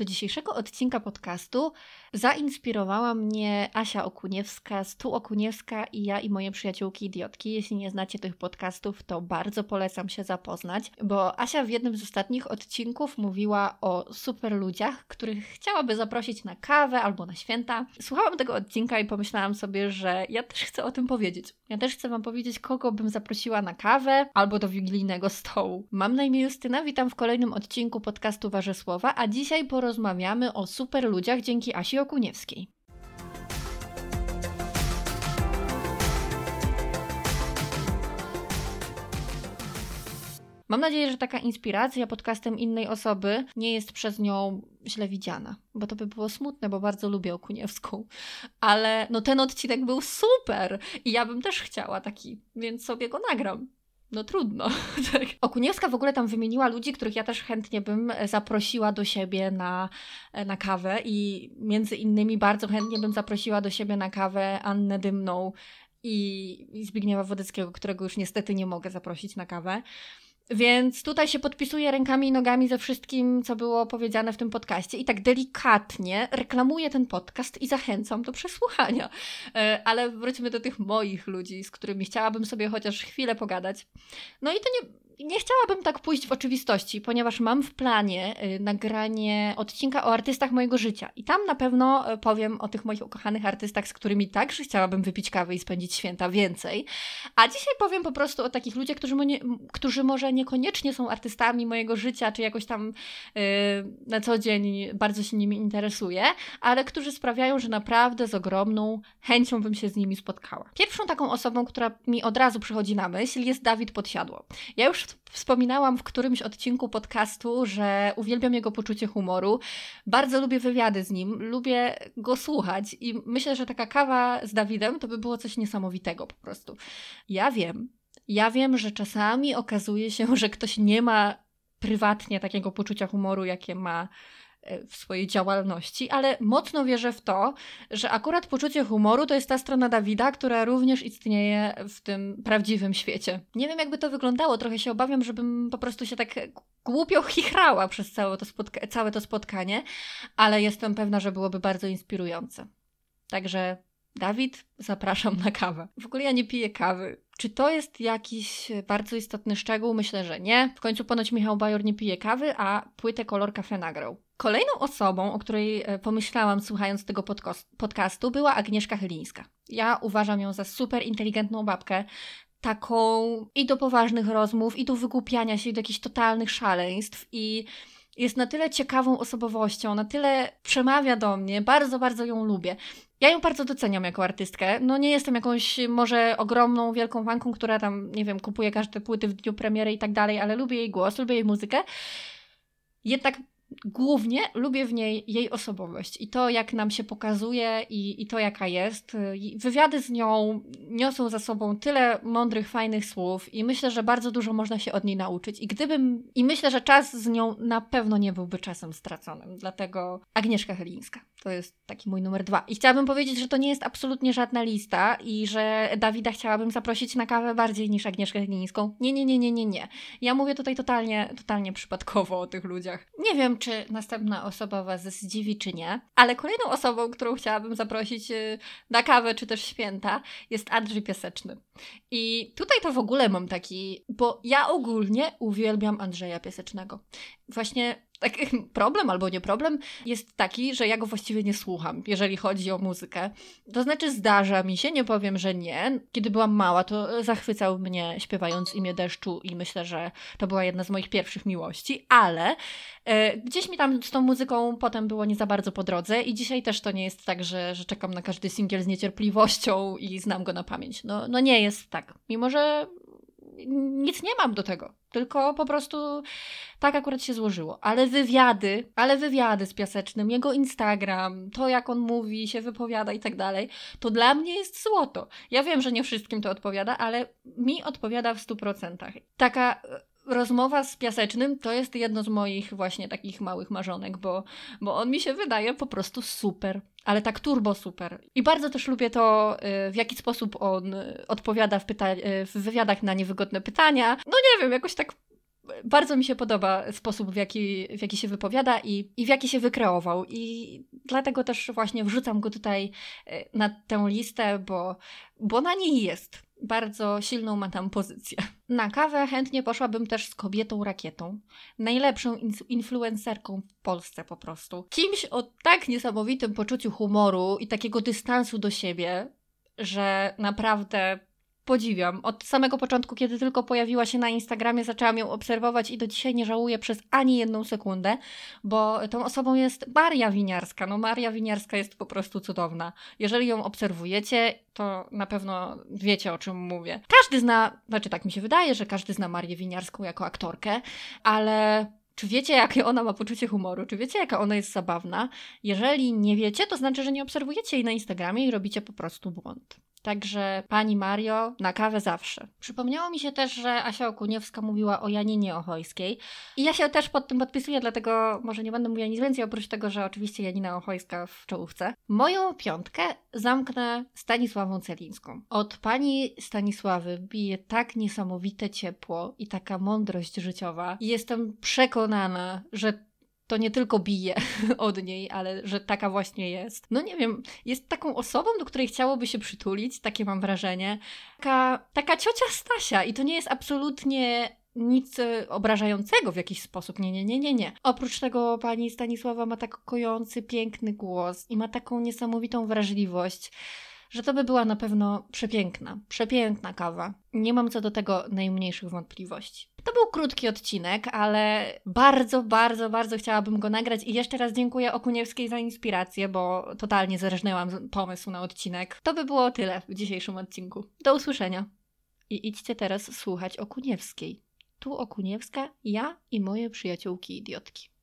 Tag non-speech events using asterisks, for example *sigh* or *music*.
Do dzisiejszego odcinka podcastu zainspirowała mnie Asia Okuniewska, Stu Okuniewska i ja i moje przyjaciółki idiotki. Jeśli nie znacie tych podcastów, to bardzo polecam się zapoznać, bo Asia w jednym z ostatnich odcinków mówiła o super ludziach, których chciałaby zaprosić na kawę albo na święta. Słuchałam tego odcinka i pomyślałam sobie, że ja też chcę o tym powiedzieć. Ja też chcę Wam powiedzieć, kogo bym zaprosiła na kawę albo do wigilijnego stołu. Mam na imię Justyna, witam w kolejnym odcinku podcastu Warze Słowa, a dzisiaj porozmawiamy o super ludziach dzięki Asi Okuniewskiej. Mam nadzieję, że taka inspiracja podcastem innej osoby nie jest przez nią źle widziana, bo to by było smutne, bo bardzo lubię Okuniewską. Ale no ten odcinek był super i ja bym też chciała taki, więc sobie go nagram no trudno. *laughs* Tak. Okuniewska w ogóle tam wymieniła ludzi, których ja też chętnie bym zaprosiła do siebie na, na kawę i między innymi bardzo chętnie bym zaprosiła do siebie na kawę Annę Dymną i Zbigniewa Wodeckiego, którego już niestety nie mogę zaprosić na kawę. Więc tutaj się podpisuję rękami i nogami ze wszystkim, co było powiedziane w tym podcaście i tak delikatnie reklamuję ten podcast i zachęcam do przesłuchania. E, ale wróćmy do tych moich ludzi, z którymi chciałabym sobie chociaż chwilę pogadać. No i to nie, nie chciałabym tak pójść w oczywistości, ponieważ mam w planie y, nagranie odcinka o artystach mojego życia. I tam na pewno y, powiem o tych moich ukochanych artystach, z którymi także chciałabym wypić kawę i spędzić święta więcej. A dzisiaj powiem po prostu o takich ludziach, którzy, którzy może niekoniecznie są artystami mojego życia, czy jakoś tam yy, na co dzień bardzo się nimi interesuję, ale którzy sprawiają, że naprawdę z ogromną chęcią bym się z nimi spotkała. Pierwszą taką osobą, która mi od razu przychodzi na myśl, jest Dawid Podsiadło. Ja już wspominałam w którymś odcinku podcastu, że uwielbiam jego poczucie humoru. Bardzo lubię wywiady z nim, lubię go słuchać i myślę, że taka kawa z Dawidem to by było coś niesamowitego po prostu. Ja wiem, ja wiem, że czasami okazuje się, że ktoś nie ma prywatnie takiego poczucia humoru, jakie ma w swojej działalności, ale mocno wierzę w to, że akurat poczucie humoru to jest ta strona Dawida, która również istnieje w tym prawdziwym świecie. Nie wiem, jakby to wyglądało, trochę się obawiam, żebym po prostu się tak głupio chichrała przez całe to, spotka- całe to spotkanie, ale jestem pewna, że byłoby bardzo inspirujące. Także Dawid, zapraszam na kawę. W ogóle ja nie piję kawy. Czy to jest jakiś bardzo istotny szczegół? Myślę, że nie. W końcu ponoć Michał Bajor nie pije kawy, a płytę Kolor Cafe nagrał. Kolejną osobą, o której e, pomyślałam słuchając tego podcastu, była Agnieszka Chylińska. Ja uważam ją za super inteligentną babkę, taką i do poważnych rozmów, i do wygłupiania się, i do jakichś totalnych szaleństw i jest na tyle ciekawą osobowością, na tyle przemawia do mnie, bardzo, bardzo ją lubię. Ja ją bardzo doceniam jako artystkę. No nie jestem jakąś może ogromną, wielką fanką, która tam, nie wiem, kupuje każde płyty w dniu premiery i tak dalej, ale lubię jej głos, lubię jej muzykę. Jednak głównie lubię w niej jej osobowość i to, jak nam się pokazuje i, i to, jaka jest. Wywiady z nią niosą za sobą tyle mądrych, fajnych słów i myślę, że bardzo dużo można się od niej nauczyć. I gdybym, i myślę, że czas z nią na pewno nie byłby czasem straconym. Dlatego Agnieszka Helińska. To jest taki mój numer dwa. I chciałabym powiedzieć, że to nie jest absolutnie żadna lista i że Dawida chciałabym zaprosić na kawę bardziej niż Agnieszkę Helińską. Nie, nie, nie, nie, nie, nie. Ja mówię tutaj totalnie, totalnie przypadkowo o tych ludziach. Nie wiem, czy następna osoba Was zdziwi, czy nie, ale kolejną osobą, którą chciałabym zaprosić y, na kawę, czy też święta, jest Andrzej Piaseczny. I tutaj to w ogóle mam taki, bo ja ogólnie uwielbiam Andrzeja Piasecznego. Właśnie tak, *laughs* problem albo nie problem jest taki, że ja go właściwie nie słucham, jeżeli chodzi o muzykę. To znaczy zdarza mi się, nie powiem, że nie. Kiedy byłam mała, to zachwycał mnie śpiewając imię deszczu i myślę, że to była jedna z moich pierwszych miłości, ale e, gdzieś mi tam z tą muzyką potem było nie za bardzo po drodze i dzisiaj też to nie jest tak, że, że czekam na każdy singiel z niecierpliwością i znam go na pamięć. No, no nie jest tak. Mimo, że nic nie mam do tego, tylko po prostu tak akurat się złożyło. Ale wywiady, ale wywiady z Piasecznym, jego Instagram, to jak on mówi, się wypowiada i tak dalej, to dla mnie jest złoto. Ja wiem, że nie wszystkim to odpowiada, ale mi odpowiada w 100%. Taka rozmowa z Piasecznym to jest jedno z moich właśnie takich małych marzonek, bo, bo on mi się wydaje po prostu super, ale tak turbo super. I bardzo też lubię to, y, w jaki sposób on odpowiada w, pyta- w wywiadach na niewygodne pytania. No nie wiem, jakoś tak bardzo mi się podoba sposób, w jaki, w jaki się wypowiada i, i w jaki się wykreował. I dlatego też właśnie wrzucam go tutaj e, na tę listę, bo, bo na niej jest. Bardzo silną ma tam pozycję. Na kawę chętnie poszłabym też z kobietą rakietą. Najlepszą influencerką w Polsce po prostu. Kimś o tak niesamowitym poczuciu humoru i takiego dystansu do siebie, że naprawdę podziwiam. Od samego początku, kiedy tylko pojawiła się na Instagramie, zaczęłam ją obserwować i do dzisiaj nie żałuję przez ani jedną sekundę, bo tą osobą jest Maria Winiarska. No Maria Winiarska jest po prostu cudowna. Jeżeli ją obserwujecie, to na pewno wiecie o czym mówię. Każdy zna, znaczy tak mi się wydaje, że każdy zna Marię Winiarską jako aktorkę, ale czy wiecie, jakie ona ma poczucie humoru? Czy wiecie, jaka ona jest zabawna? Jeżeli nie wiecie, to znaczy, że nie obserwujecie jej na Instagramie i robicie po prostu błąd. Także pani Mario, na kawę zawsze. Przypomniało mi się też, że Asia Okuniewska mówiła o Janinie Ochojskiej. I ja się też pod tym podpisuję, dlatego może nie będę mówiła nic więcej, oprócz tego, że oczywiście Janina Ochojska w czołówce. Moją piątkę zamknę Stanisławą Celińską. Od pani Stanisławy bije tak niesamowite ciepło i taka mądrość życiowa. I jestem przekonana, że to nie tylko bije *laughs* od niej, ale że taka właśnie jest. No nie wiem, jest taką osobą, do której chciałoby się przytulić, takie mam wrażenie. Taka, taka ciocia Stasia i to nie jest absolutnie nic e, obrażającego w jakiś sposób. Nie, nie, nie, nie, nie. Oprócz tego pani Stanisława ma tak kojący, piękny głos i ma taką niesamowitą wrażliwość że to by była na pewno przepiękna, przepiękna kawa. Nie mam co do tego najmniejszych wątpliwości. To był krótki odcinek, ale bardzo, bardzo, bardzo chciałabym go nagrać i jeszcze raz dziękuję Okuniewskiej za inspirację, bo totalnie zerżnęłam pomysł na odcinek. To by było tyle w dzisiejszym odcinku. Do usłyszenia. I idźcie teraz słuchać Okuniewskiej. Tu Okuniewska, ja i moje przyjaciółki idiotki.